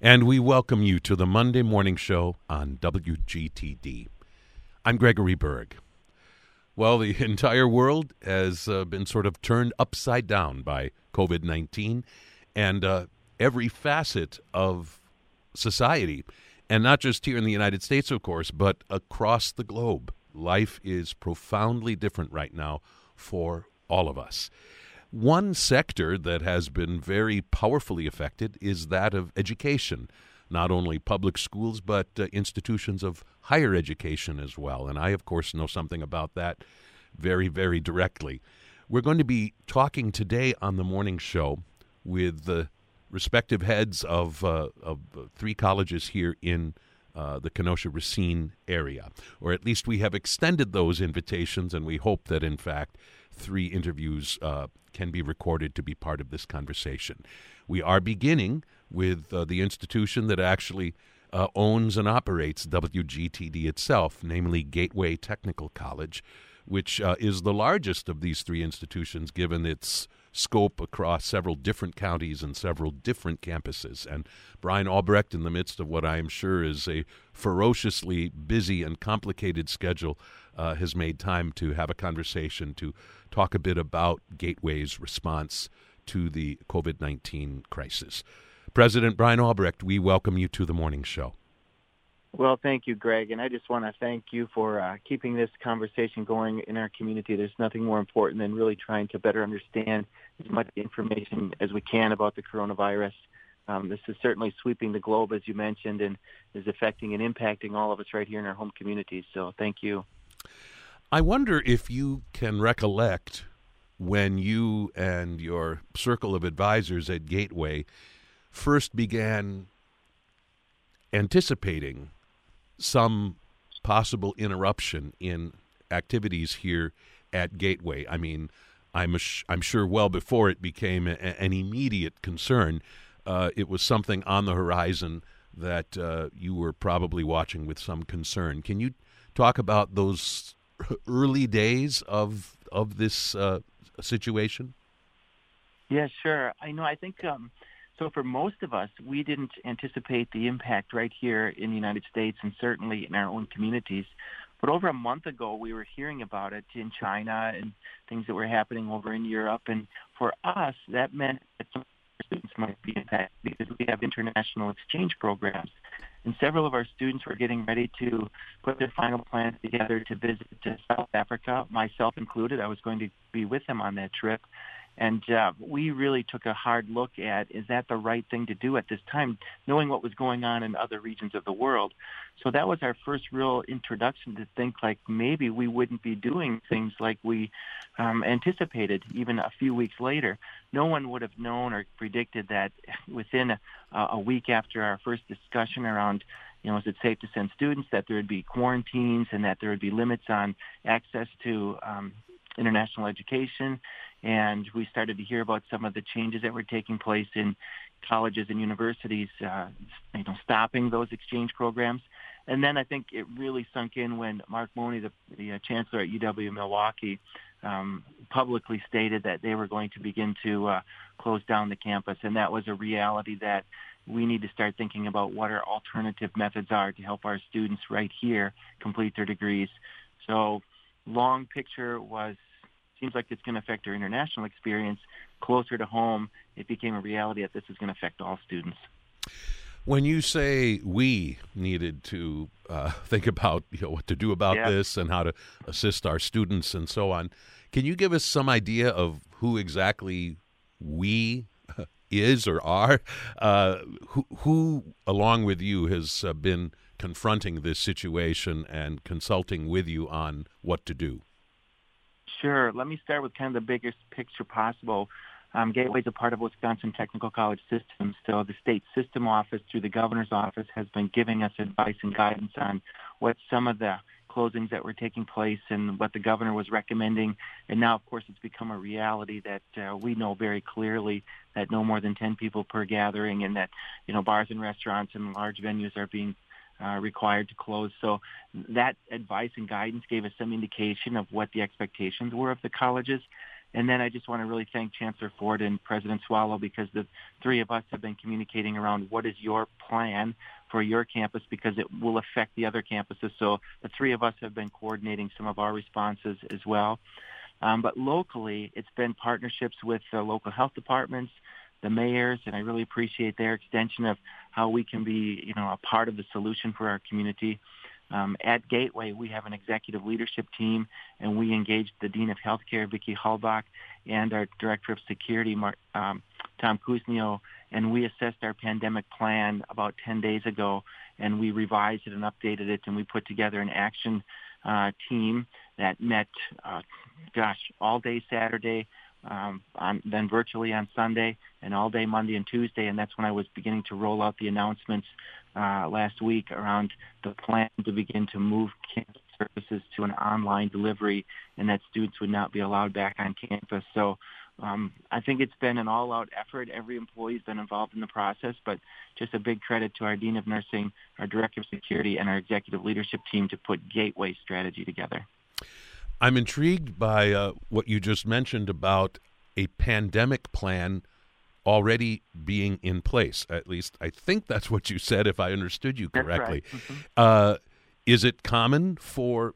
and we welcome you to the Monday Morning Show on WGTD. I'm Gregory Berg. Well, the entire world has uh, been sort of turned upside down by COVID 19, and uh, every facet of society, and not just here in the United States, of course, but across the globe. Life is profoundly different right now for all of us. One sector that has been very powerfully affected is that of education, not only public schools, but uh, institutions of higher education as well. And I, of course, know something about that very, very directly. We're going to be talking today on the morning show with the respective heads of, uh, of three colleges here in uh, the Kenosha Racine area. Or at least we have extended those invitations, and we hope that, in fact, three interviews uh, can be recorded to be part of this conversation. We are beginning with uh, the institution that actually uh, owns and operates WGTD itself, namely Gateway Technical College, which uh, is the largest of these three institutions given its scope across several different counties and several different campuses. And Brian Albrecht, in the midst of what I am sure is a ferociously busy and complicated schedule, uh, has made time to have a conversation to talk a bit about Gateway's response to the COVID 19 crisis. President Brian Albrecht, we welcome you to the morning show. Well, thank you, Greg. And I just want to thank you for uh, keeping this conversation going in our community. There's nothing more important than really trying to better understand as much information as we can about the coronavirus. Um, this is certainly sweeping the globe, as you mentioned, and is affecting and impacting all of us right here in our home communities. So thank you. I wonder if you can recollect when you and your circle of advisors at Gateway first began anticipating some possible interruption in activities here at Gateway. I mean, I'm I'm sure well before it became a, an immediate concern, uh, it was something on the horizon that uh, you were probably watching with some concern. Can you talk about those early days of of this uh, situation? Yeah, sure. I know. I think um, so. For most of us, we didn't anticipate the impact right here in the United States, and certainly in our own communities. But over a month ago, we were hearing about it in China and things that were happening over in Europe. And for us, that meant that some students might be impacted because we have international exchange programs and several of our students were getting ready to put their final plans together to visit to South Africa, myself included. I was going to be with them on that trip. And uh, we really took a hard look at is that the right thing to do at this time, knowing what was going on in other regions of the world. So that was our first real introduction to think like maybe we wouldn't be doing things like we um, anticipated even a few weeks later. No one would have known or predicted that within a, a week after our first discussion around you know, is it safe to send students, that there would be quarantines and that there would be limits on access to um, international education and we started to hear about some of the changes that were taking place in colleges and universities, uh, you know, stopping those exchange programs. And then I think it really sunk in when Mark Mone, the, the uh, chancellor at UW Milwaukee, um, publicly stated that they were going to begin to uh, close down the campus, and that was a reality that we need to start thinking about what our alternative methods are to help our students right here complete their degrees. So, long picture was seems like it's going to affect our international experience closer to home. It became a reality that this is going to affect all students. When you say we needed to uh, think about you know, what to do about yeah. this and how to assist our students and so on, can you give us some idea of who exactly we is or are? Uh, who, who, along with you, has uh, been confronting this situation and consulting with you on what to do? Sure. Let me start with kind of the biggest picture possible. Um, Gateway is a part of Wisconsin Technical College System, so the state system office through the governor's office has been giving us advice and guidance on what some of the closings that were taking place and what the governor was recommending. And now, of course, it's become a reality that uh, we know very clearly that no more than 10 people per gathering and that, you know, bars and restaurants and large venues are being uh, required to close. So that advice and guidance gave us some indication of what the expectations were of the colleges. And then I just want to really thank Chancellor Ford and President Swallow because the three of us have been communicating around what is your plan for your campus because it will affect the other campuses. So the three of us have been coordinating some of our responses as well. Um, but locally, it's been partnerships with the local health departments, the mayors, and I really appreciate their extension of how we can be, you know, a part of the solution for our community. Um, at Gateway, we have an executive leadership team, and we engaged the Dean of Healthcare, Vicki Halbach, and our Director of Security, Mark, um, Tom Kuznio, and we assessed our pandemic plan about 10 days ago, and we revised it and updated it, and we put together an action uh, team that met, uh, gosh, all day Saturday, um, on, then virtually on Sunday, and all day Monday and Tuesday, and that's when I was beginning to roll out the announcements uh, last week around the plan to begin to move campus services to an online delivery, and that students would not be allowed back on campus. So um, I think it's been an all-out effort. Every employee's been involved in the process, but just a big credit to our Dean of Nursing, our Director of Security, and our executive leadership team to put Gateway strategy together. I'm intrigued by uh, what you just mentioned about a pandemic plan already being in place. At least I think that's what you said, if I understood you correctly. Right. Mm-hmm. Uh, is it common for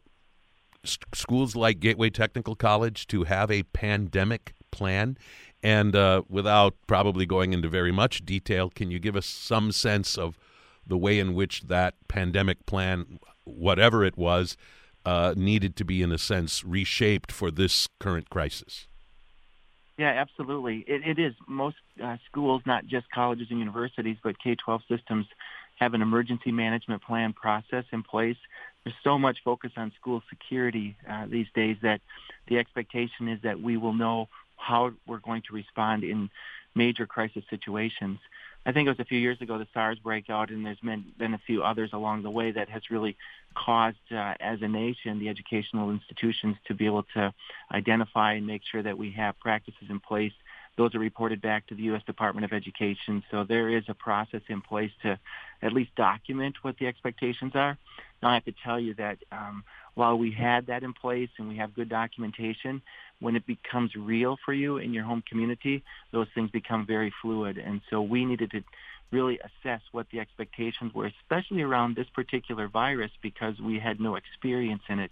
schools like Gateway Technical College to have a pandemic plan? And uh, without probably going into very much detail, can you give us some sense of the way in which that pandemic plan, whatever it was, uh, needed to be, in a sense, reshaped for this current crisis? Yeah, absolutely. It, it is. Most uh, schools, not just colleges and universities, but K-12 systems, have an emergency management plan process in place. There's so much focus on school security uh, these days that the expectation is that we will know how we're going to respond in major crisis situations. I think it was a few years ago the SARS breakout, and there's been, been a few others along the way that has really caused, uh, as a nation, the educational institutions to be able to identify and make sure that we have practices in place. Those are reported back to the U.S. Department of Education. So there is a process in place to at least document what the expectations are. Now I have to tell you that um, while we had that in place and we have good documentation, when it becomes real for you in your home community, those things become very fluid. And so we needed to really assess what the expectations were, especially around this particular virus because we had no experience in it.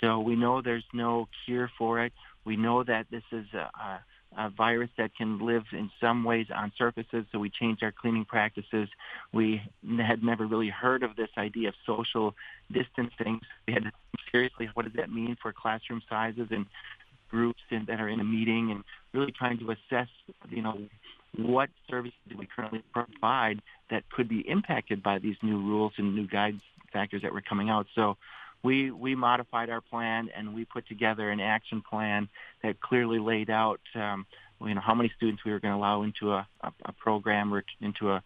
So we know there's no cure for it. We know that this is a, a a virus that can live in some ways on surfaces, so we changed our cleaning practices. We had never really heard of this idea of social distancing. We had to seriously, what does that mean for classroom sizes and groups in, that are in a meeting, and really trying to assess, you know, what services do we currently provide that could be impacted by these new rules and new guidance factors that were coming out. So we we modified our plan and we put together an action plan that clearly laid out um, you know how many students we were going to allow into a, a, a program or into a,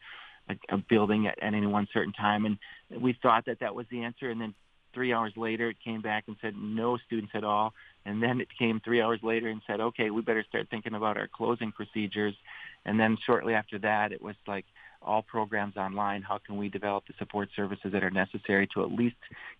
a, a building at, at any one certain time, and we thought that that was the answer. And then three hours later, it came back and said no students at all. And then it came three hours later and said, okay, we better start thinking about our closing procedures. And then shortly after that, it was like all programs online, how can we develop the support services that are necessary to at least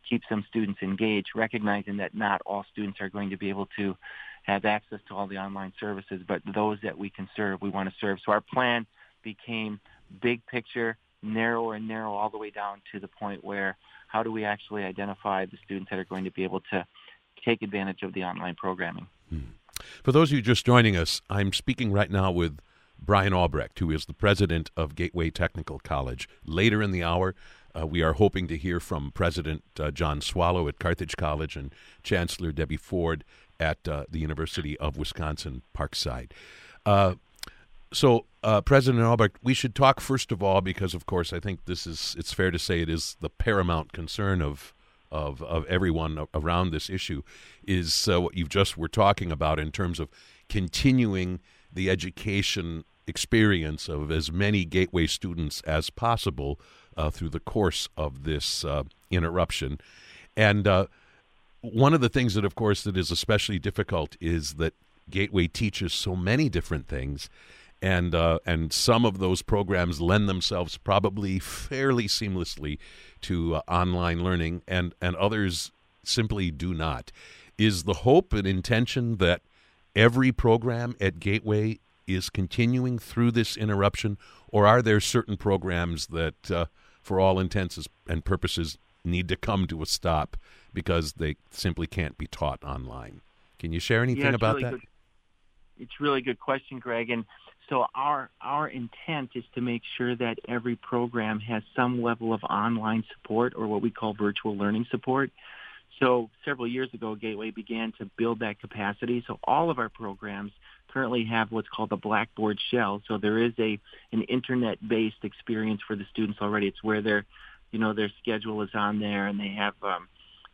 keep some students engaged, recognizing that not all students are going to be able to have access to all the online services, but those that we can serve, we want to serve. So our plan became big picture, narrower and narrow all the way down to the point where how do we actually identify the students that are going to be able to take advantage of the online programming. Hmm. For those of you just joining us, I'm speaking right now with Brian Albrecht, who is the president of Gateway Technical College. Later in the hour, uh, we are hoping to hear from President uh, John Swallow at Carthage College and Chancellor Debbie Ford at uh, the University of Wisconsin Parkside. Uh, so, uh, President Albrecht, we should talk first of all because, of course, I think this is it's fair to say it is the paramount concern of of of everyone around this issue is uh, what you've just were talking about in terms of continuing the education experience of as many gateway students as possible uh, through the course of this uh, interruption. And uh, one of the things that, of course, that is especially difficult is that Gateway teaches so many different things, and uh, and some of those programs lend themselves probably fairly seamlessly to uh, online learning, and and others simply do not. Is the hope and intention that every program at Gateway is continuing through this interruption, or are there certain programs that, uh, for all intents and purposes, need to come to a stop because they simply can't be taught online? Can you share anything yeah, about really that? Good. It's really good question, Greg. And so our our intent is to make sure that every program has some level of online support or what we call virtual learning support. So several years ago, Gateway began to build that capacity. So all of our programs currently have what's called the Blackboard shell. So there is a an internet-based experience for the students already. It's where their, you know, their schedule is on there, and they have um,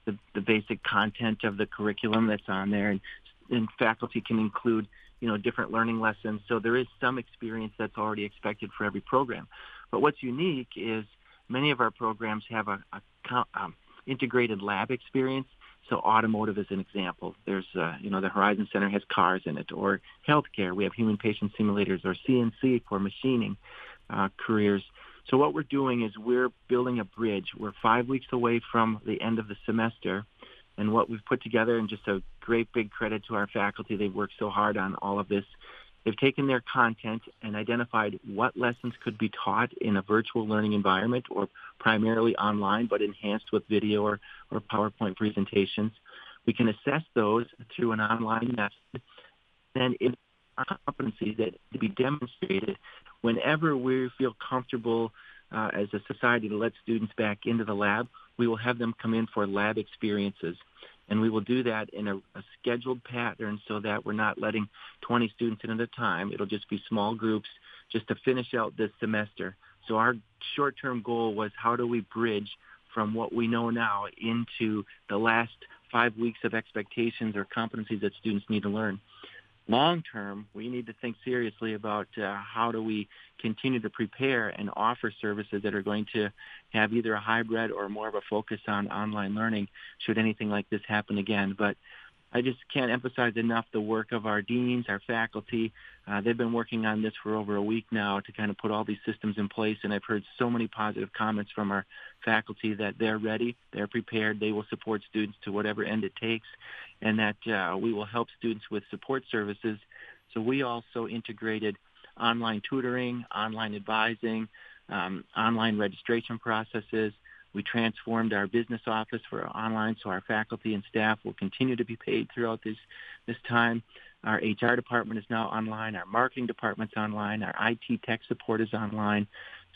the, the basic content of the curriculum that's on there, and, and faculty can include, you know, different learning lessons. So there is some experience that's already expected for every program. But what's unique is many of our programs have a, a um, integrated lab experience. So automotive is an example. There's, uh, you know, the Horizon Center has cars in it, or healthcare. We have human patient simulators, or CNC for machining uh, careers. So what we're doing is we're building a bridge. We're five weeks away from the end of the semester, and what we've put together, and just a great big credit to our faculty, they've worked so hard on all of this. They've taken their content and identified what lessons could be taught in a virtual learning environment or primarily online, but enhanced with video or, or PowerPoint presentations. We can assess those through an online method. Then if competencies that to be demonstrated whenever we feel comfortable uh, as a society to let students back into the lab, we will have them come in for lab experiences. And we will do that in a, a, scheduled pattern so that we're not letting 20 students in at a time. It'll just be small groups just to finish out this semester. So our short-term goal was how do we bridge from what we know now into the last five weeks of expectations or competencies that students need to learn long term, we need to think seriously about uh, how do we continue to prepare and offer services that are going to have either a hybrid or more of a focus on online learning should anything like this happen again. But I just can't emphasize enough the work of our deans, our faculty. Uh, they've been working on this for over a week now to kind of put all these systems in place, and I've heard so many positive comments from our faculty that they're ready, they're prepared, they will support students to whatever end it takes, and that uh, we will help students with support services. So we also integrated online tutoring, online advising, um, online registration processes, we transformed our business office for online, so our faculty and staff will continue to be paid throughout this this time. Our HR department is now online. Our marketing department's online. Our IT tech support is online.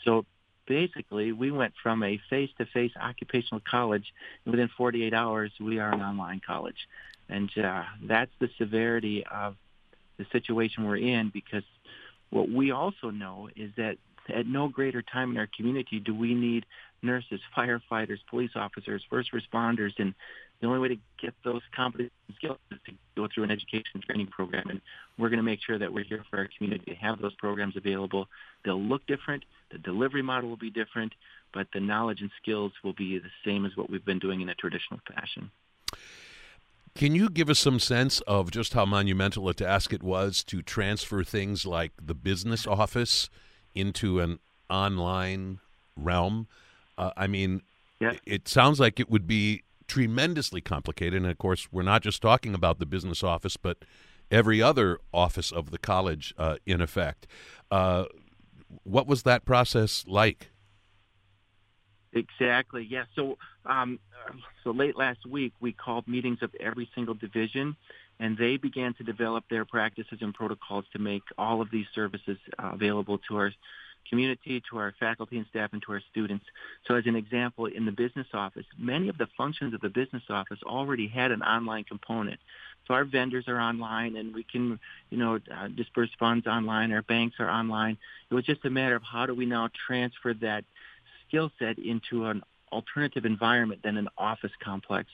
So basically, we went from a face-to-face occupational college, and within 48 hours, we are an online college. And uh, that's the severity of the situation we're in because what we also know is that at no greater time in our community do we need nurses, firefighters, police officers, first responders, and the only way to get those competency skills is to go through an education training program. And we're going to make sure that we're here for our community to have those programs available. They'll look different. The delivery model will be different, but the knowledge and skills will be the same as what we've been doing in a traditional fashion. Can you give us some sense of just how monumental a task it was to transfer things like the business office into an online realm? Uh, I mean, yeah. it sounds like it would be tremendously complicated. And of course, we're not just talking about the business office, but every other office of the college, uh, in effect. Uh, what was that process like? Exactly. Yeah. So, um, so late last week, we called meetings of every single division, and they began to develop their practices and protocols to make all of these services uh, available to our community, to our faculty and staff, and to our students. So as an example, in the business office, many of the functions of the business office already had an online component. So our vendors are online and we can, you know, uh, disperse funds online. Our banks are online. It was just a matter of how do we now transfer that skill set into an alternative environment than an office complex.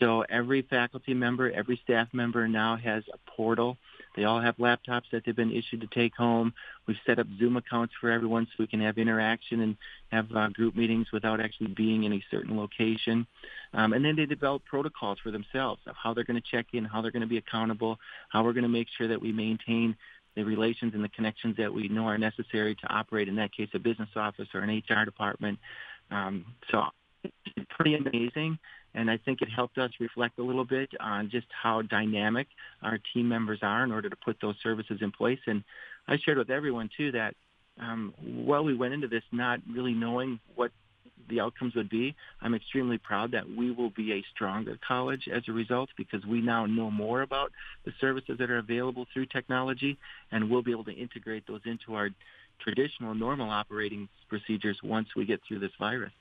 So every faculty member, every staff member now has a portal they all have laptops that they've been issued to take home. We've set up Zoom accounts for everyone so we can have interaction and have uh, group meetings without actually being in a certain location. Um, and then they develop protocols for themselves of how they're going to check in, how they're going to be accountable, how we're going to make sure that we maintain the relations and the connections that we know are necessary to operate, in that case, a business office or an HR department. Um, so pretty amazing. And I think it helped us reflect a little bit on just how dynamic our team members are in order to put those services in place. And I shared with everyone too that um, while we went into this not really knowing what the outcomes would be, I'm extremely proud that we will be a stronger college as a result because we now know more about the services that are available through technology and we'll be able to integrate those into our traditional normal operating procedures once we get through this virus.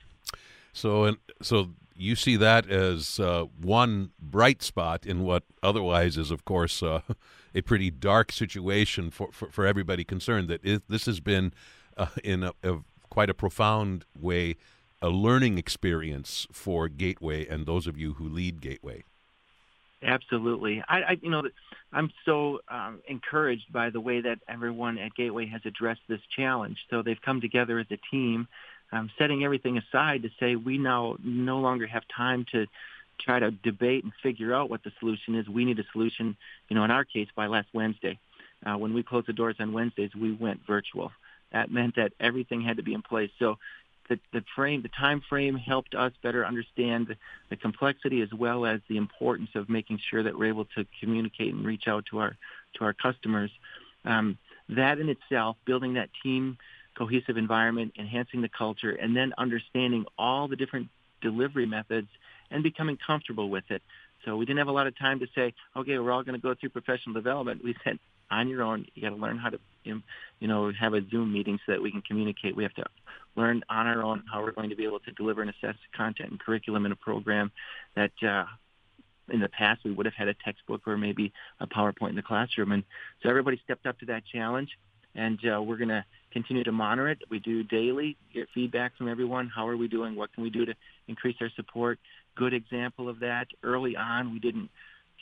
So, and so you see that as uh, one bright spot in what otherwise is, of course, uh, a pretty dark situation for, for, for everybody concerned. That it, this has been, uh, in a, a, quite a profound way, a learning experience for Gateway and those of you who lead Gateway. Absolutely. I, I you know, I'm so um, encouraged by the way that everyone at Gateway has addressed this challenge. So they've come together as a team, um, setting everything aside to say we now no longer have time to try to debate and figure out what the solution is. We need a solution. You know, in our case, by last Wednesday, uh, when we closed the doors on Wednesdays, we went virtual. That meant that everything had to be in place. So the, the frame, the time frame helped us better understand the, the, complexity as well as the importance of making sure that we're able to communicate and reach out to our to our customers. Um, that in itself, building that team cohesive environment, enhancing the culture, and then understanding all the different delivery methods and becoming comfortable with it. So we didn't have a lot of time to say, okay, we're all going to go through professional development. We said, on your own, you got to learn how to, you know, have a Zoom meeting so that we can communicate. We have to learn on our own how we're going to be able to deliver and assess content and curriculum in a program that uh, in the past we would have had a textbook or maybe a PowerPoint in the classroom. And so everybody stepped up to that challenge, and uh, we're going to continue to monitor it. We do daily, get feedback from everyone. How are we doing? What can we do to increase our support? Good example of that. Early on, we didn't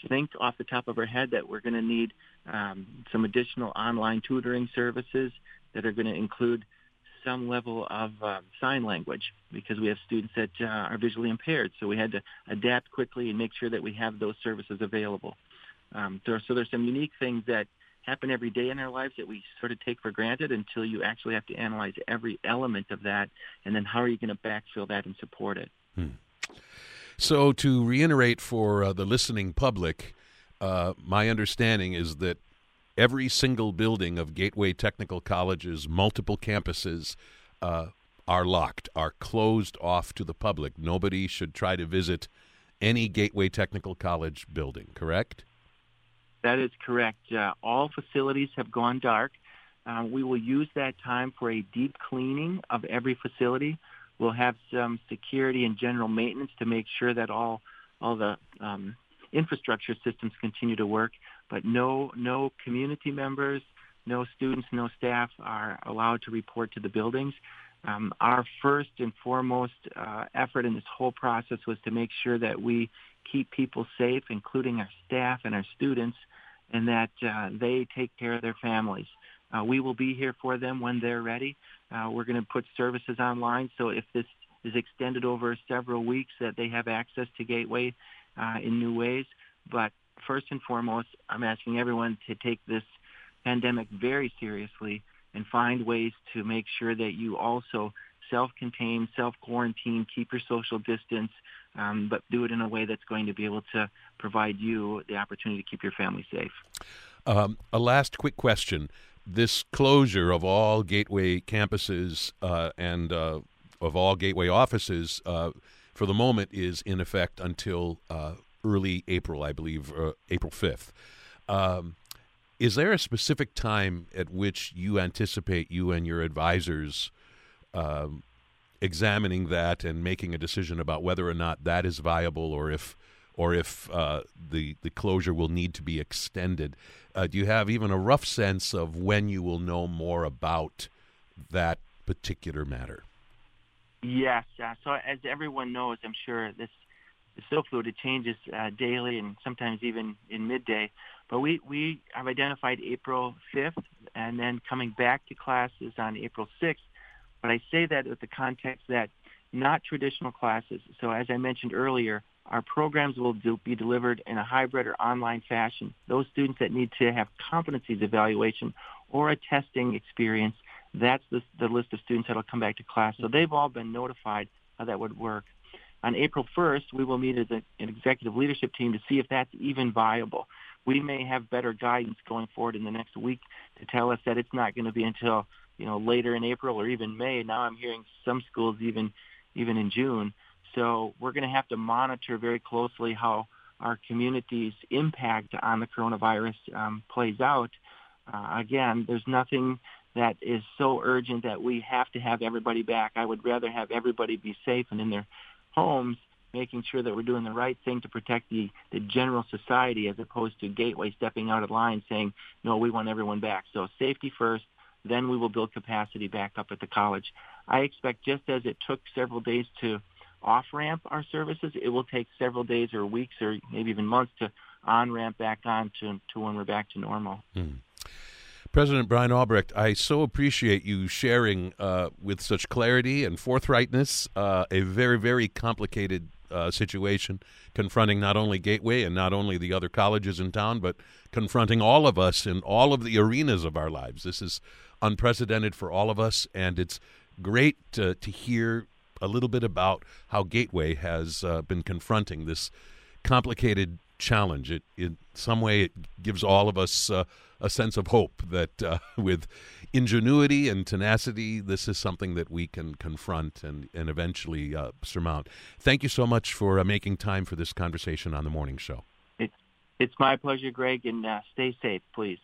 think off the top of our head that we're going to need um, some additional online tutoring services that are going to include some level of uh, sign language because we have students that uh, are visually impaired. So we had to adapt quickly and make sure that we have those services available. Um, so, so there's some unique things that happen every day in our lives that we sort of take for granted until you actually have to analyze every element of that, and then how are you going to backfill that and support it. Hmm. So to reiterate for uh, the listening public, uh, my understanding is that every single building of Gateway Technical College's multiple campuses uh, are locked, are closed off to the public. Nobody should try to visit any Gateway Technical College building, correct? That is correct. Uh, all facilities have gone dark. Uh, we will use that time for a deep cleaning of every facility. We'll have some security and general maintenance to make sure that all all the um, infrastructure systems continue to work but no no community members, no students, no staff are allowed to report to the buildings. Um, our first and foremost uh, effort in this whole process was to make sure that we keep people safe, including our staff and our students, and that uh, they take care of their families. Uh, we will be here for them when they're ready. Uh, we're going to put services online, so if this is extended over several weeks, that they have access to Gateway uh, in new ways. But first and foremost, I'm asking everyone to take this pandemic very seriously and find ways to make sure that you also self-contain, self-quarantine, keep your social distance, um, but do it in a way that's going to be able to provide you the opportunity to keep your family safe. Um, a last quick question. This closure of all Gateway campuses uh, and uh, of all Gateway offices uh, for the moment is in effect until uh, early April, I believe, uh, April 5th. Um, is there a specific time at which you anticipate you and your advisors um, examining that and making a decision about whether or not that is viable or if or if uh, the the closure will need to be extended? Uh, do you have even a rough sense of when you will know more about that particular matter? Yes. Uh, so as everyone knows, I'm sure this is so fluid. It changes uh, daily and sometimes even in midday. But we, we have identified April 5th and then coming back to classes on April 6th. But I say that with the context that not traditional classes. So as I mentioned earlier, our programs will do, be delivered in a hybrid or online fashion. Those students that need to have competencies evaluation or a testing experience, that's the, the list of students that will come back to class. So they've all been notified how that would work. on April 1st, we will meet as a, an executive leadership team to see if that's even viable. We may have better guidance going forward in the next week to tell us that it's not going to be until you know later in April or even May. Now I'm hearing some schools even even in June. So we're going to have to monitor very closely how our community's impact on the coronavirus um, plays out. Uh, again, there's nothing that is so urgent that we have to have everybody back. I would rather have everybody be safe and in their homes, making sure that we're doing the right thing to protect the, the general society as opposed to Gateway stepping out of line saying, no, we want everyone back. So safety first, then we will build capacity back up at the college. I expect just as it took several days to off-ramp our services, it will take several days or weeks or maybe even months to on-ramp back on to, to when we're back to normal. Hmm. President Brian Albrecht, I so appreciate you sharing uh, with such clarity and forthrightness uh, a very, very complicated uh, situation confronting not only Gateway and not only the other colleges in town, but confronting all of us in all of the arenas of our lives. This is unprecedented for all of us, and it's great to, to hear a little bit about how Gateway has uh, been confronting this complicated challenge. It, in some way, it gives all of us uh, a sense of hope that uh, with ingenuity and tenacity, this is something that we can confront and, and eventually uh, surmount. Thank you so much for uh, making time for this conversation on the morning show. It's, it's my pleasure, Greg, and uh, stay safe, please.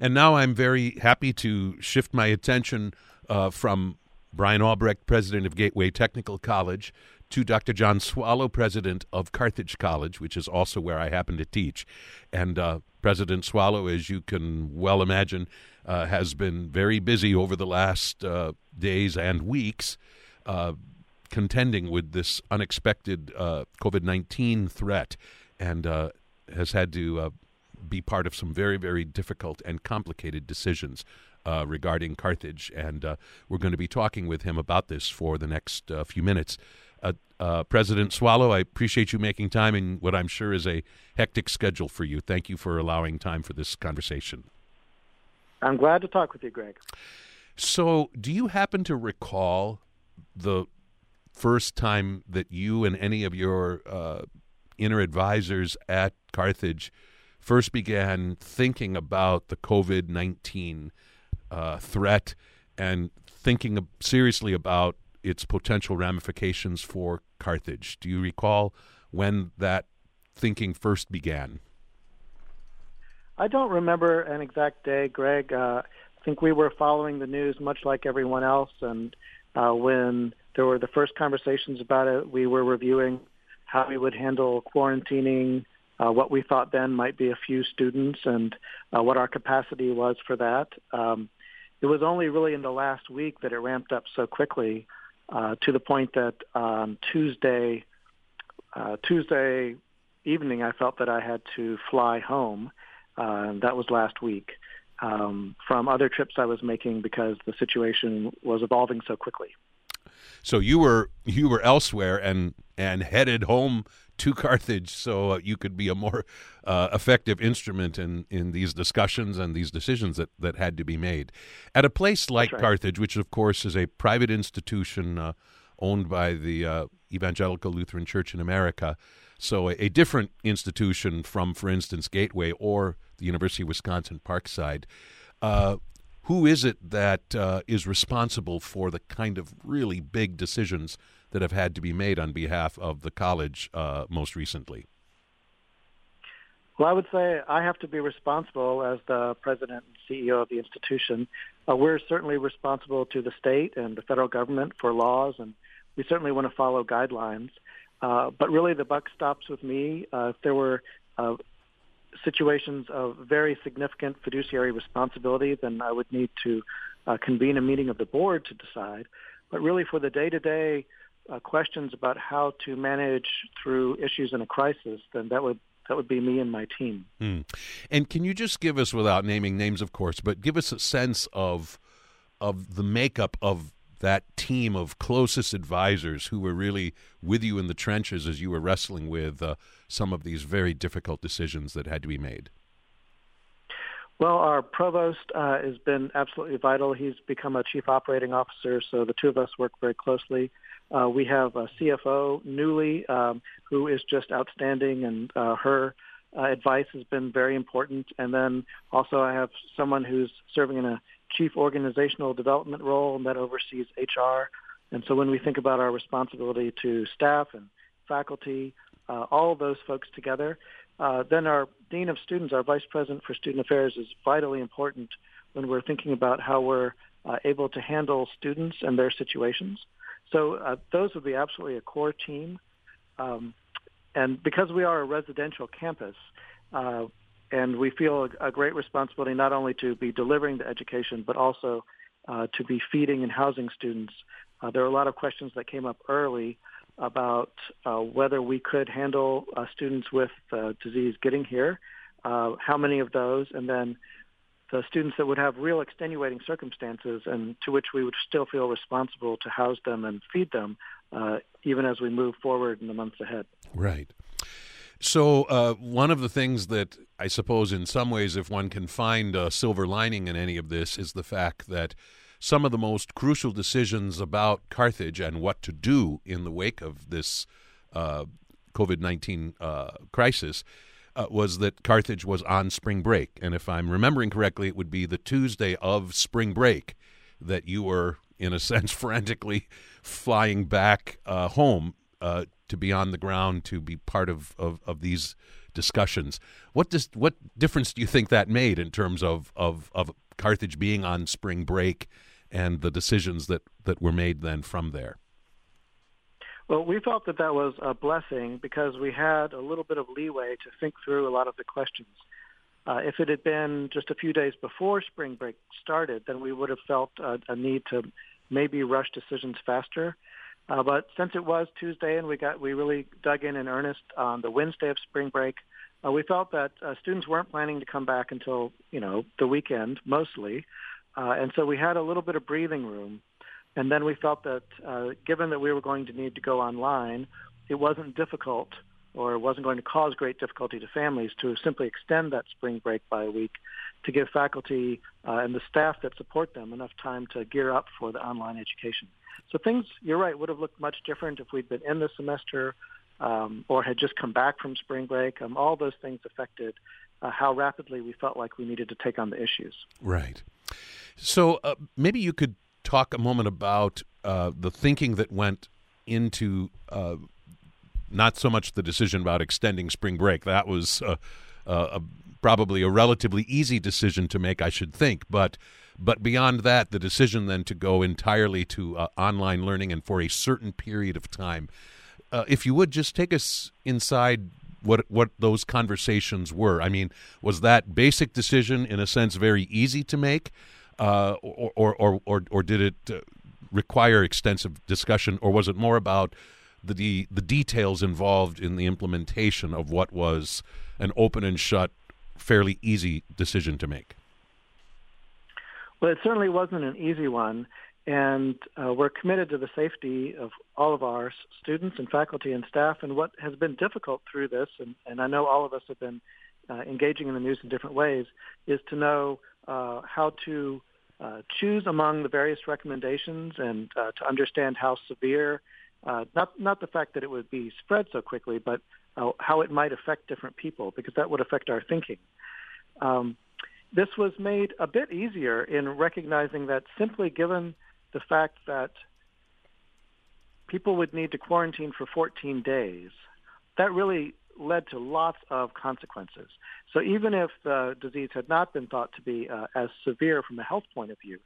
And now I'm very happy to shift my attention uh, from Brian Albrecht, president of Gateway Technical College, to Dr. John Swallow, president of Carthage College, which is also where I happen to teach. And uh, President Swallow, as you can well imagine, uh, has been very busy over the last uh, days and weeks uh, contending with this unexpected uh, COVID 19 threat and uh, has had to be part of some very, very difficult and complicated decisions uh, regarding Carthage, and uh, we're going to be talking with him about this for the next uh, few minutes. Uh, uh, President Swallow, I appreciate you making time in what I'm sure is a hectic schedule for you. Thank you for allowing time for this conversation. I'm glad to talk with you, Greg. So, do you happen to recall the first time that you and any of your uh, inner advisors at Carthage first began thinking about the COVID 19 uh, threat and thinking seriously about its potential ramifications for Carthage. Do you recall when that thinking first began? I don't remember an exact day, Greg. Uh, I think we were following the news much like everyone else, and uh, when there were the first conversations about it, we were reviewing how we would handle quarantining, uh, what we thought then might be a few students, and uh, what our capacity was for that. Um, it was only really in the last week that it ramped up so quickly uh, to the point that um, Tuesday, uh, Tuesday evening, I felt that I had to fly home. Uh, that was last week um, from other trips I was making because the situation was evolving so quickly. So you were you were elsewhere and and headed home to Carthage so uh, you could be a more uh, effective instrument in, in these discussions and these decisions that, that had to be made. At a place like right. Carthage, which of course is a private institution uh, owned by the uh, Evangelical Lutheran Church in America, so a, a, different institution from, for instance, Gateway or the University of Wisconsin Parkside. Uh, who is it that uh, is responsible for the kind of really big decisions that have had to be made on behalf of the college uh, most recently? Well, I would say I have to be responsible as the president and CEO of the institution. Uh, we're certainly responsible to the state and the federal government for laws, and we certainly want to follow guidelines. Uh, but really, the buck stops with me. Uh, if there were uh, situations of very significant fiduciary responsibility, then I would need to uh, convene a meeting of the board to decide. But really, for the day-to-day uh, questions about how to manage through issues in a crisis, then that would that would be me and my team. Hmm. And can you just give us, without naming names, of course, but give us a sense of of the makeup of that team of closest advisors who were really with you in the trenches as you were wrestling with uh, some of these very difficult decisions that had to be made? Well, our provost uh, has been absolutely vital. He's become a chief operating officer, so the two of us work very closely. Uh, we have a CFO newly um, who is just outstanding, and uh, her uh, advice has been very important. And then also I have someone who's serving in a chief organizational development role and that oversees HR. And so when we think about our responsibility to staff and faculty, uh, all those folks together, uh, then our dean of students, our vice president for student affairs, is vitally important when we're thinking about how we're uh, able to handle students and their situations. So uh, those would be absolutely a core team. Um, and because we are a residential campus, uh, and we feel a, great responsibility not only to be delivering the education, but also uh, to be feeding and housing students. Uh, there are a lot of questions that came up early about uh, whether we could handle uh, students with disease getting here, how many of those, and then the students that would have real extenuating circumstances and to which we would still feel responsible to house them and feed them uh, even as we move forward in the months ahead. Right. So, uh, one of the things that I suppose, in some ways, if one can find a silver lining in any of this, is the fact that some of the most crucial decisions about Carthage and what to do in the wake of this uh, COVID 19 uh, crisis uh, was that Carthage was on spring break. And if I'm remembering correctly, it would be the Tuesday of spring break that you were, in a sense, frantically flying back uh, home uh, to be on the ground to be part of, of, of these discussions. What does what difference do you think that made in terms of, of, of Carthage being on spring break and the decisions that, that were made then from there? Well, we felt that that was a blessing because we had a little bit of leeway to think through a lot of the questions. Uh, if it had been just a few days before spring break started, then we would have felt a, a need to maybe rush decisions faster. Uh, but since it was Tuesday and we got we really dug in in earnest on the Wednesday of spring break, uh, we felt that uh, students weren't planning to come back until you know the weekend mostly, uh, and so we had a little bit of breathing room. And then we felt that uh, given that we were going to need to go online, it wasn't difficult or it wasn't going to cause great difficulty to families to simply extend that spring break by a week to give faculty uh, and the staff that support them enough time to gear up for the online education. So things, you're right, would have looked much different if we'd been in the semester um, or had just come back from spring break. Um, all those things affected uh, how rapidly we felt like we needed to take on the issues. Right. So uh, maybe you could talk a moment about uh, the thinking that went into uh, not so much the decision about extending spring break. That was uh, uh, a, probably a relatively easy decision to make, I should think. But but beyond that, the decision then to go entirely to uh, online learning and for a certain period of time. if you would just take us inside what what those conversations were. I mean, was that basic decision in a sense very easy to make, uh, or, or, or or did it uh, require extensive discussion, or was it more about the the details involved in the implementation of what was an open and shut, fairly easy decision to make? Well, it certainly wasn't an easy one and uh, we're committed to the safety of all of our students and faculty and staff. And what has been difficult through this, and, and I know all of us have been uh, engaging in the news in different ways, is to know uh, how to uh, choose among the various recommendations and uh, to understand how severe, uh, not not the fact that it would be spread so quickly, but how it might affect different people, because that would affect our thinking. Um, this was made a bit easier in recognizing that simply given the fact that people would need to quarantine for 14 days, that really led to lots of consequences. So even if the disease had not been thought to be uh, as severe from a health point of view,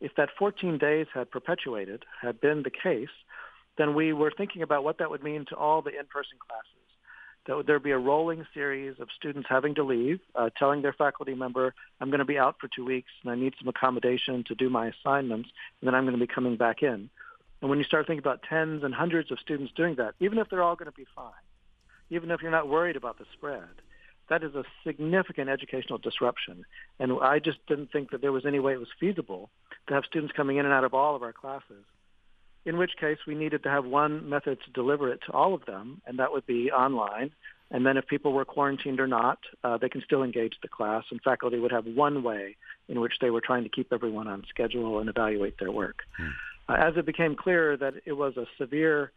if that 14 days had perpetuated, had been the case, then we were thinking about what that would mean to all the in-person classes that there would be a rolling series of students having to leave, uh, telling their faculty member, I'm going to be out for two weeks and I need some accommodation to do my assignments, and then I'm going to be coming back in. And when you start thinking about tens and hundreds of students doing that, even if they're all going to be fine, even if you're not worried about the spread, that is a significant educational disruption. And I just didn't think that there was any way it was feasible to have students coming in and out of all of our classes in which case we needed to have one method to deliver it to all of them, and that would be online. And then if people were quarantined or not, uh, they can still engage the class, and faculty would have one way in which they were trying to keep everyone on schedule and evaluate their work. Hmm. Uh, as it became clear that it was a severe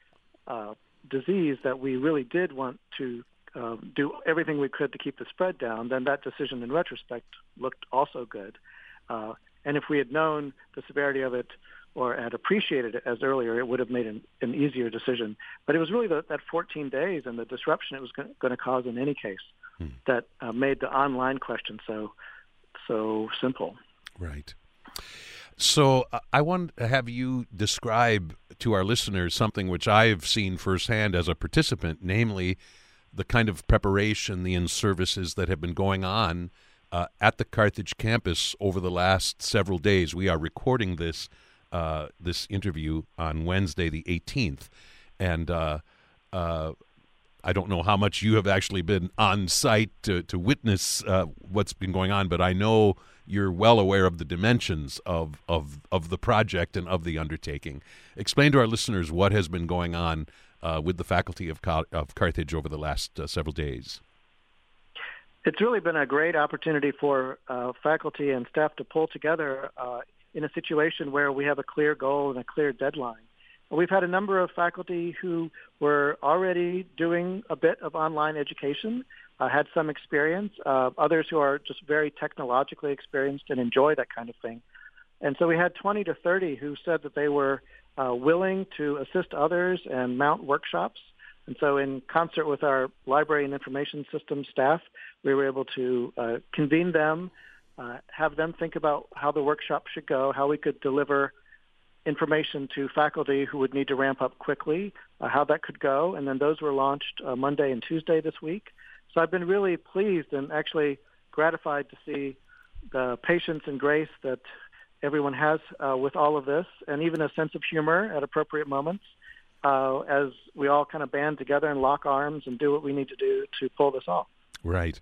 uh, disease that we really did want to um, do everything we could to keep the spread down, then that decision in retrospect looked also good. Uh, and if we had known the severity of it or had appreciated it as earlier, it would have made an, an easier decision. But it was really the, that 14 days and the disruption it was going to cause in any case hmm. that uh, made the online question so so simple. Right. So uh, I want to have you describe to our listeners something which I've seen firsthand as a participant, namely the kind of preparation, the in services that have been going on uh, at the Carthage campus over the last several days. We are recording this uh, this interview on Wednesday, the 18th, and uh, uh, I don't know how much you have actually been on site to to witness uh, what's been going on, but I know you're well aware of the dimensions of of of the project and of the undertaking. Explain to our listeners what has been going on uh, with the faculty of, of Carthage over the last uh, several days? It's really been a great opportunity for uh, faculty and staff to pull together uh, in a situation where we have a clear goal and a clear deadline. We've had a number of faculty who were already doing a bit of online education, uh, had some experience, uh, others who are just very technologically experienced and enjoy that kind of thing. And so we had 20 to 30 who said that they were uh, willing to assist others and mount workshops. And so, in concert with our library and information system staff, we were able to uh, convene them, uh, have them think about how the workshop should go, how we could deliver information to faculty who would need to ramp up quickly, uh, how that could go. And then those were launched uh, Monday and Tuesday this week. So I've been really pleased and actually gratified to see the patience and grace that everyone has uh, with all of this, and even a sense of humor at appropriate moments uh, as we all kind of band together and lock arms and do what we need to do to pull this off. Right.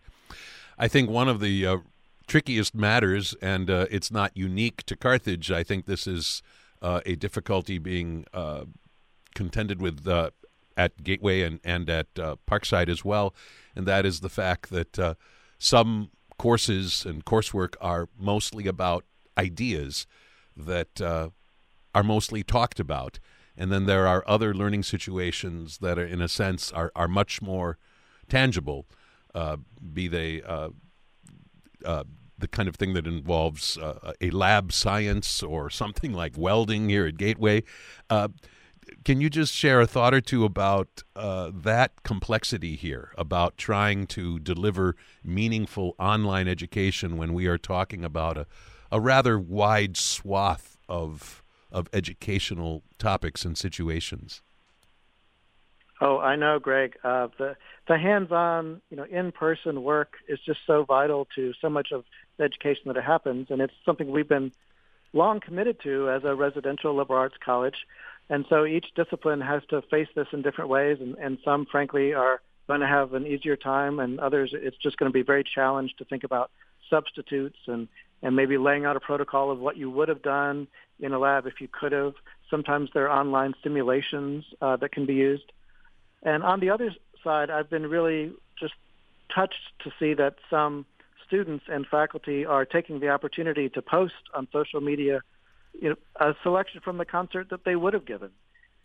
I think one of the uh, trickiest matters, and uh, it's not unique to Carthage. I think this is uh, a difficulty being uh, contended with at Gateway and and at Parkside as well, and that is the fact that some courses and coursework are mostly about ideas that uh, are mostly talked about. And then there are other learning situations that are, in a sense, are, are much more tangible, uh, be they uh, uh the kind of thing that involves uh, a lab science or something like welding here at Gateway. Uh, can you just share a thought or two about uh, that complexity here, about trying to deliver meaningful online education when we are talking about a, a rather wide swath of of educational topics and situations. Oh, I know, Greg. Uh, the the hands-on, you know, in-person work is just so vital to so much of education that happens, and it's something we've been long committed to as a residential liberal arts college. And so each discipline has to face this in different ways, and, and some, frankly, are going to have an easier time, and others, it's just going to be very challenged to think about substitutes and and maybe laying out a protocol of what you would have done in a lab if you could have. Sometimes there are online simulations uh, that can be used. And on the other side, I've been really just touched to see that some students and faculty are taking the opportunity to post on social media you know, a selection from the concert that they would have given.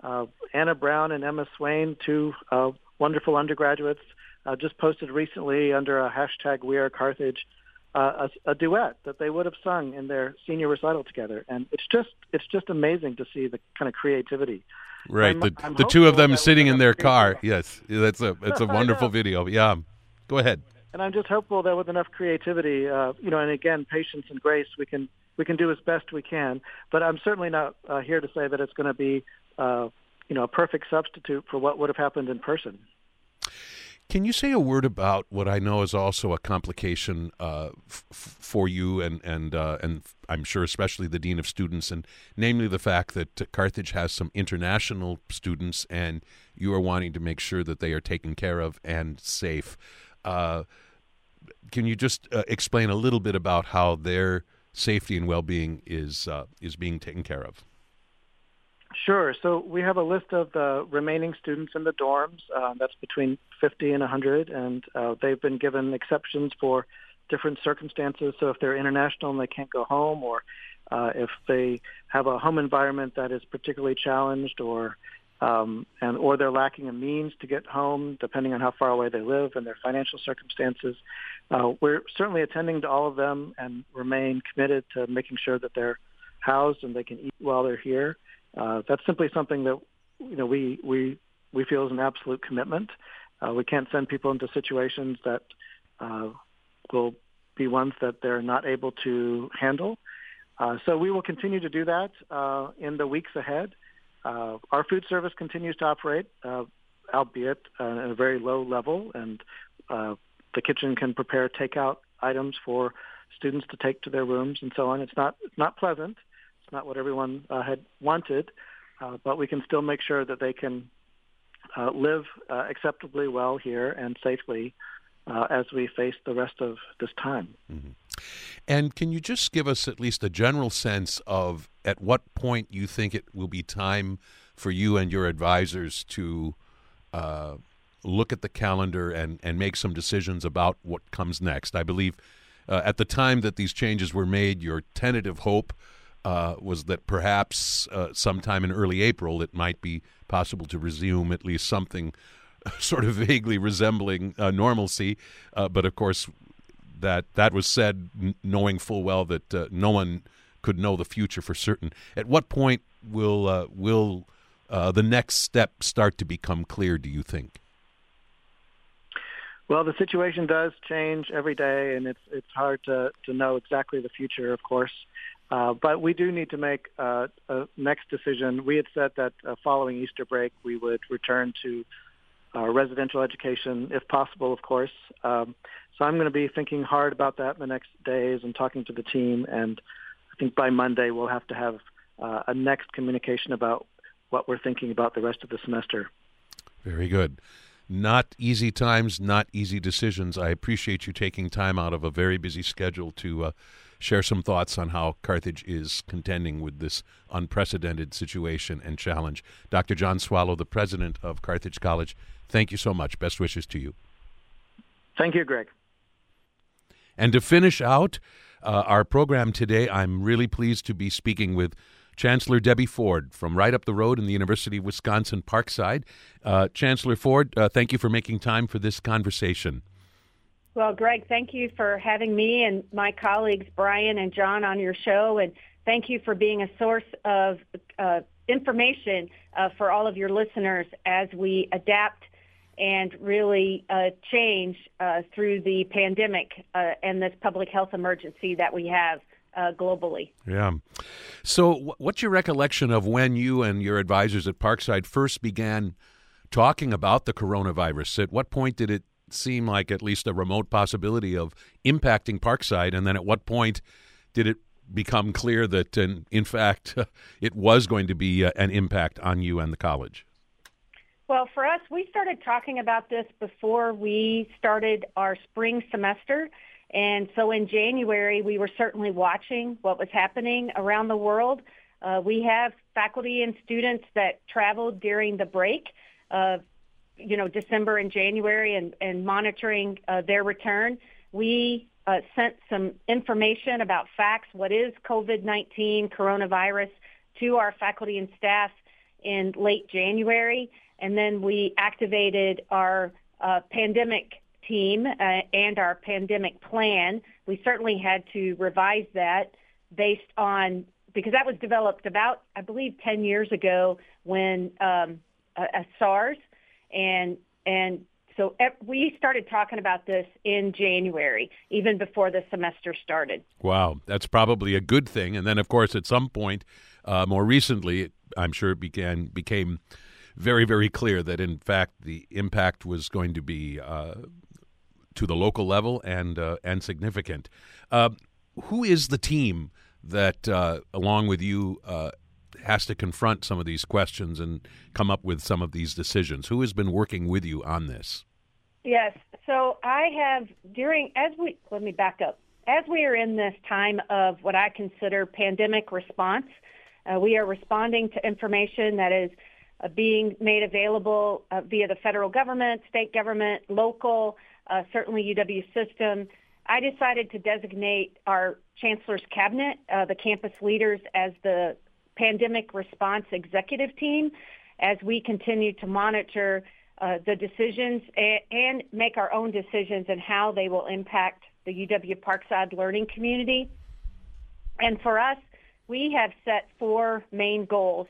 Uh, Anna Brown and Emma Swain, two uh, wonderful undergraduates, uh, just posted recently under a hashtag We Are Carthage uh, a, a, duet that they would have sung in their senior recital together, and it's just it's just amazing to see the kind of creativity. Right, I'm, the, I'm the two of them sitting in their car. Yes, that's a it's a wonderful video. Yeah, go ahead. And I'm just hopeful that with enough creativity, uh, you know, and again, patience and grace, we can we can do as best we can. But I'm certainly not uh, here to say that it's going to be, uh, you know, a perfect substitute for what would have happened in person. Can you say a word about what I know is also a complication uh, f- for you and and uh, and I'm sure especially the dean of students, and namely the fact that Carthage has some international students, and you are wanting to make sure that they are taken care of and safe. Uh, can you just uh, explain a little bit about how their safety and well-being is uh, is being taken care of? Sure. So we have a list of the remaining students in the dorms. Uh, that's between 50 and 100, and uh, they've been given exceptions for different circumstances. So if they're international and they can't go home, or uh, if they have a home environment that is particularly challenged, or um, and or they're lacking a means to get home, depending on how far away they live and their financial circumstances. Uh, we're certainly attending to all of them and remain committed to making sure that they're housed and they can eat while they're here. Uh, that's simply something that you know we we we feel is an absolute commitment. Uh, we can't send people into situations that uh, will be ones that they're not able to handle. Uh, so we will continue to do that uh, in the weeks ahead. Uh, our food service continues to operate, uh, albeit uh, at a very low level, and uh, the kitchen can prepare takeout items for students to take to their rooms and so on. It's not it's not pleasant. It's not what everyone uh, had wanted, uh, but we can still make sure that they can live acceptably well here and safely as we face the rest of this time. Mm-hmm. And can you just give us at least a general sense of at what point you think it will be time for you and your advisors to uh, look at the calendar and, and make some decisions about what comes next? I believe uh, at the time that these changes were made, your tentative hope uh, was that perhaps uh, sometime in early April it might be possible to resume at least something sort of vaguely resembling uh, normalcy. Uh, but of course, that that was said knowing full well that no one could know the future for certain. At what point will uh, will uh, the next step start to become clear? Do you think? Well, the situation does change every day, and it's it's hard to to know exactly the future, of course. Uh, but we do need to make uh, a next decision. We had said that uh, following Easter break, we would return to uh, residential education, if possible, of course. Um, so I'm going to be thinking hard about that in the next days and talking to the team. And think by Monday we'll have to have uh, a next communication about what we're thinking about the rest of the semester. Very good. Not easy times, not easy decisions. I appreciate you taking time out of a very busy schedule to uh, share some thoughts on how Carthage is contending with this unprecedented situation and challenge. Dr. John Swallow, the president of Carthage College, thank you so much. Best wishes to you. Thank you, Greg. And to finish out uh, our program today, I'm really pleased to be speaking with Chancellor Debbie Ford from right up the road in the University of Wisconsin Parkside. Uh, Chancellor Ford, uh, thank you for making time for this conversation. Well, Greg, thank you for having me and my colleagues Brian and John on your show, and thank you for being a source of uh, information uh, for all of your listeners as we adapt and really uh, change uh, through the pandemic uh, and this public health emergency that we have uh, globally. Yeah. So, what's your recollection of when you and your advisors at Parkside first began talking about the coronavirus? At what point did it seem like at least a remote possibility of impacting Parkside? And then at what point did it become clear that, in, in fact, it was going to be uh, an impact on you and the college? Well, for us, we started talking about this before we started our spring semester. And so in January, we were certainly watching what was happening around the world. Uh, we have faculty and students that traveled during the break, uh, you know, December and January, and, and monitoring uh, their return. We uh, sent some information about facts, what is COVID-19, coronavirus, to our faculty and staff in late January and then we activated our uh, pandemic team uh, and our pandemic plan. We certainly had to revise that based on because that was developed about I believe 10 years ago when um, a, a SARS and and so we started talking about this in January, even before the semester started. Wow, that's probably a good thing. And then, of course, at some point, uh, more recently, I'm sure it began became very, very clear that in fact the impact was going to be uh, to the local level and uh, and significant. Uh, who is the team that, uh, along with you, uh, has to confront some of these questions and come up with some of these decisions? Who has been working with you on this? Yes. So I have during as we let me back up as we are in this time of what I consider pandemic response. Uh, we are responding to information that is uh, being made available uh, via the federal government, state government, local, uh, certainly UW system. I decided to designate our chancellor's cabinet, uh, the campus leaders, as the pandemic response executive team as we continue to monitor uh, the decisions and, and, make our own decisions and how they will impact the UW Parkside learning community. And for us, we have set four main goals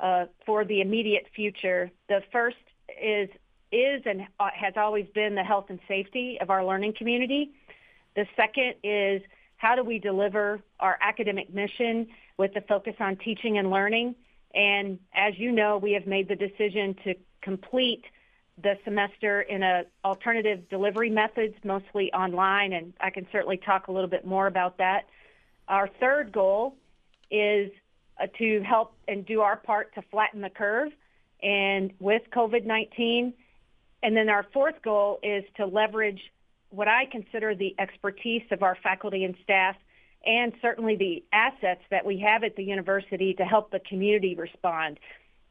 uh, for the immediate future. The first is is and uh, has always been the health and safety of our learning community. The second is how do we deliver our academic mission with the focus on teaching and learning. And as you know, we have made the decision to complete the semester in a alternative delivery methods, mostly online, and I can certainly talk a little bit more about that. Our third goal is uh, to help and do our part to flatten the curve and with COVID-19. And then our fourth goal is to leverage what I consider the expertise of our faculty and staff and certainly the assets that we have at the university to help the community respond.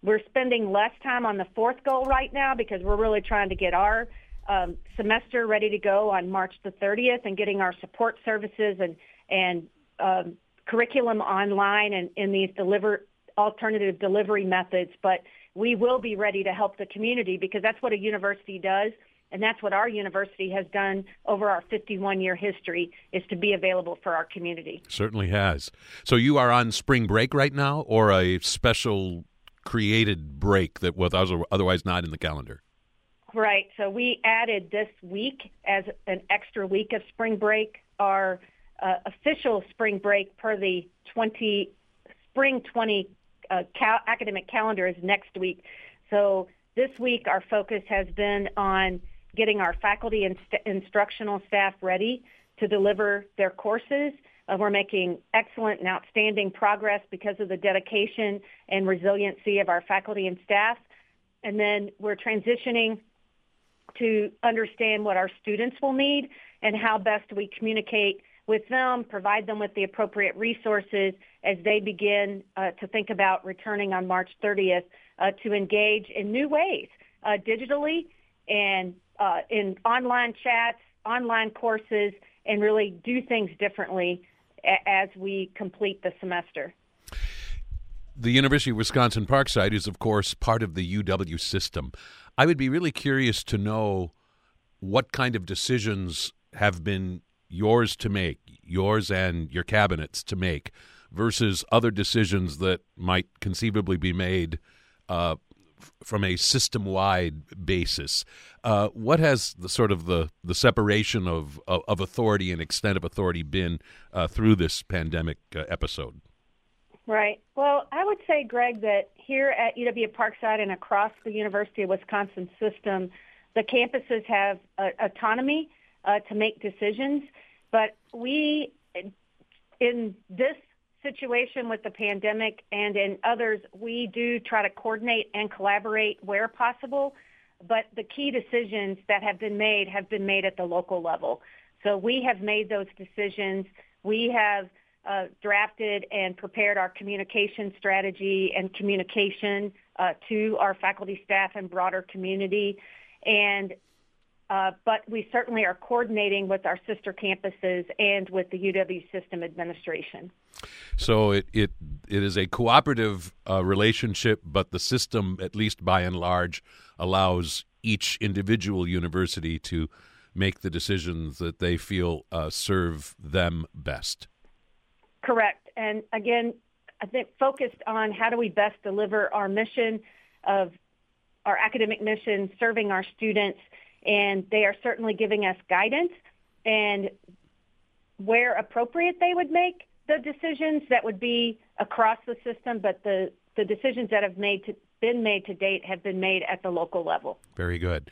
We're spending less time on the fourth goal right now because we're really trying to get our um, semester ready to go on March the 30th and getting our support services and and um, curriculum online and in these deliver alternative delivery methods. But we will be ready to help the community because that's what a university does. And that's what our university has done over our 51 year history is to be available for our community. Certainly has. So you are on spring break right now or a special created break that was otherwise not in the calendar? Right. So we added this week as an extra week of spring break. Our uh, official spring break per the 20 spring 20 uh, cal- academic calendar is next week. So this week our focus has been on getting our faculty and st- instructional staff ready to deliver their courses. Uh, we're making excellent and outstanding progress because of the dedication and resiliency of our faculty and staff. And then we're transitioning to understand what our students will need and how best we communicate with them, provide them with the appropriate resources as they begin uh, to think about returning on March 30th uh, to engage in new ways, uh, digitally and uh, in online chats, online courses, and really do things differently a- as we complete the semester. The University of Wisconsin Parkside is, of course, part of the UW system. I would be really curious to know what kind of decisions have been yours to make, yours and your cabinets to make, versus other decisions that might conceivably be made uh, from a system wide basis. Uh, what has the sort of the, the separation of, of, of authority and extent of authority been uh, through this pandemic uh, episode? Right. Well, I would say, Greg, that here at UW Parkside and across the University of Wisconsin system, the campuses have uh, autonomy uh, to make decisions, but we, in this situation with the pandemic and in others, we do try to coordinate and collaborate where possible. But the key decisions that have been made have been made at the local level. So we have made those decisions. We have uh, drafted and prepared our communication strategy and communication uh, to our faculty, staff, and broader community. And uh, but we certainly are coordinating with our sister campuses and with the UW system administration. So it it, it is a cooperative uh, relationship, but the system, at least by and large, allows each individual university to make the decisions that they feel uh, serve them best. Correct, and again, I think focused on how do we best deliver our mission of our academic mission, serving our students and they are certainly giving us guidance and where appropriate they would make the decisions that would be across the system, but the, the decisions that have made to, been made to date have been made at the local level. Very good.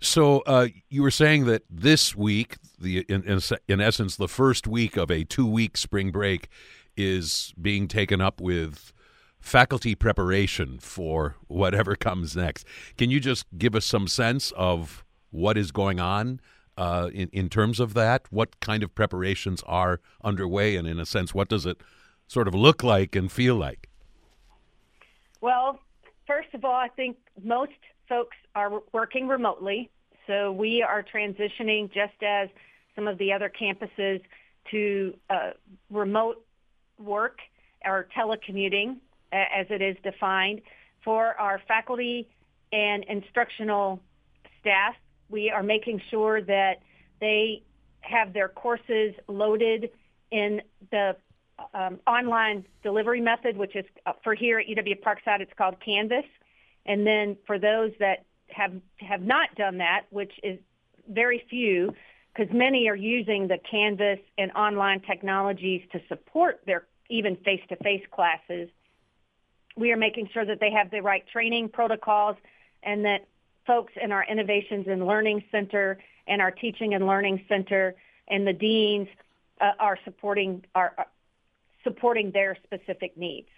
So uh, you were saying that this week, the in, in, in essence, the first week of a two-week spring break is being taken up with faculty preparation for whatever comes next. Can you just give us some sense of what is going on uh, in, in terms of that? What kind of preparations are underway? And in a sense, what does it sort of look like and feel like? Well, first of all, I think most folks are working remotely. So we are transitioning just as some of the other campuses to uh, remote work or telecommuting as it is defined. For our faculty and instructional staff, we are making sure that they have their courses loaded in the um, online delivery method, which is uh, for here at UW Parkside, it's called Canvas. And then for those that have have not done that, which is very few, because many are using the Canvas and online technologies to support their even face-to-face classes. We are making sure that they have the right training protocols and that folks in our Innovations and Learning Center and our Teaching and Learning Center and the deans uh, are supporting are, are supporting their specific needs.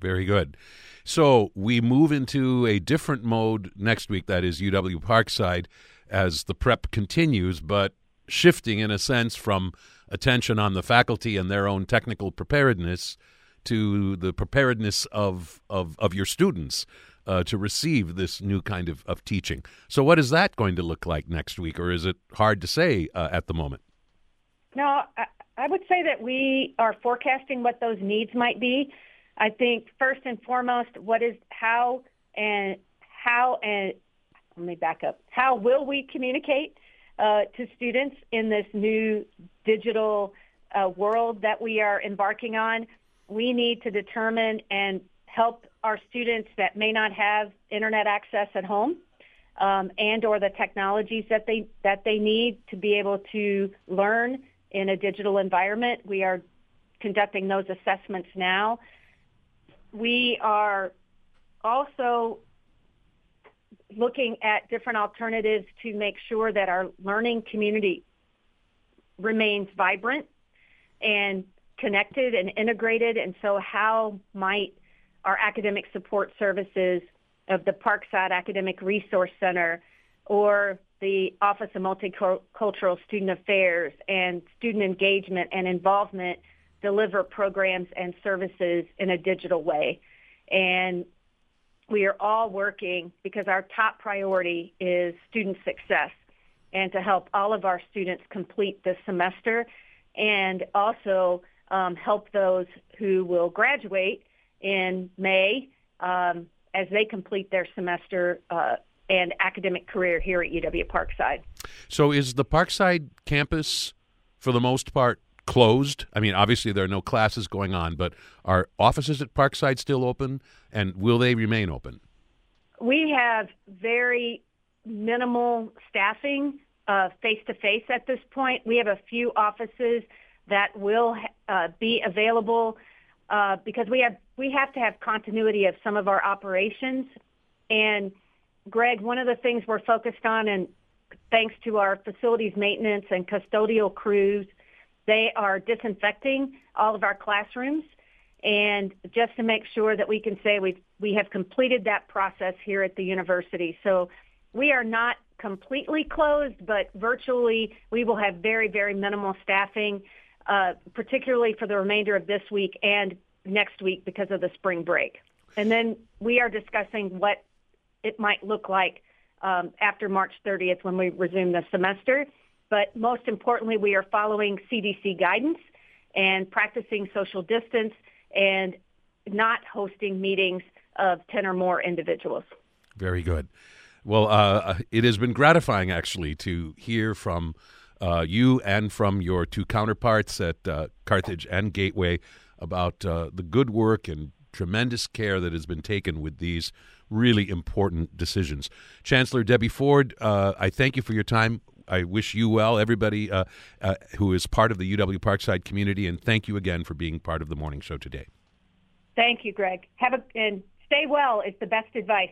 Very good. So we move into a different mode next week, that is UW Parkside, as the prep continues, but shifting in a sense from attention on the faculty and their own technical preparedness to the preparedness of, of, of your students uh, to receive this new kind of, of teaching. So, what is that going to look like next week, or is it hard to say uh, at the moment? No, I, I would say that we are forecasting what those needs might be. I think first and foremost, what is how and how and let me back up. How will we communicate uh, to students in this new digital uh, world that we are embarking on? We need to determine and help our students that may not have internet access at home um, and or the technologies that they that they need to be able to learn in a digital environment. We are conducting those assessments now. We are also looking at different alternatives to make sure that our learning community remains vibrant and connected and integrated. And so how might our academic support services of the Parkside Academic Resource Center or the Office of Multicultural Student Affairs and student engagement and involvement deliver programs and services in a digital way. And we are all working because our top priority is student success and to help all of our students complete this semester and also um, help those who will graduate in May um, as they complete their semester uh, and academic career here at UW Parkside. So, is the Parkside campus, for the most part, closed? I mean, obviously there are no classes going on, but are offices at Parkside still open, and will they remain open? We have very minimal staffing face to face at this point. We have a few offices that will uh, be available uh, because we have we have to have continuity of some of our operations. And Greg, one of the things we're focused on, and thanks to our facilities maintenance and custodial crews, they are disinfecting all of our classrooms. And just to make sure that we can say we we have completed that process here at the university. So we are not completely closed, but virtually we will have very, very minimal staffing, uh, particularly for the remainder of this week and next week because of the spring break. And then we are discussing what it might look like um, after March 30th when we resume the semester. But most importantly, we are following CDC guidance and practicing social distance and not hosting meetings of 10 or more individuals. Very good. Well, uh, it has been gratifying actually to hear from uh, you and from your two counterparts at uh, Carthage and Gateway about uh, the good work and tremendous care that has been taken with these really important decisions. Chancellor Debbie Ford, uh, I thank you for your time. I wish you well, everybody uh, uh, who is part of the UW Parkside community, and thank you again for being part of the morning show today. Thank you, Greg. Have a and stay well is the best advice.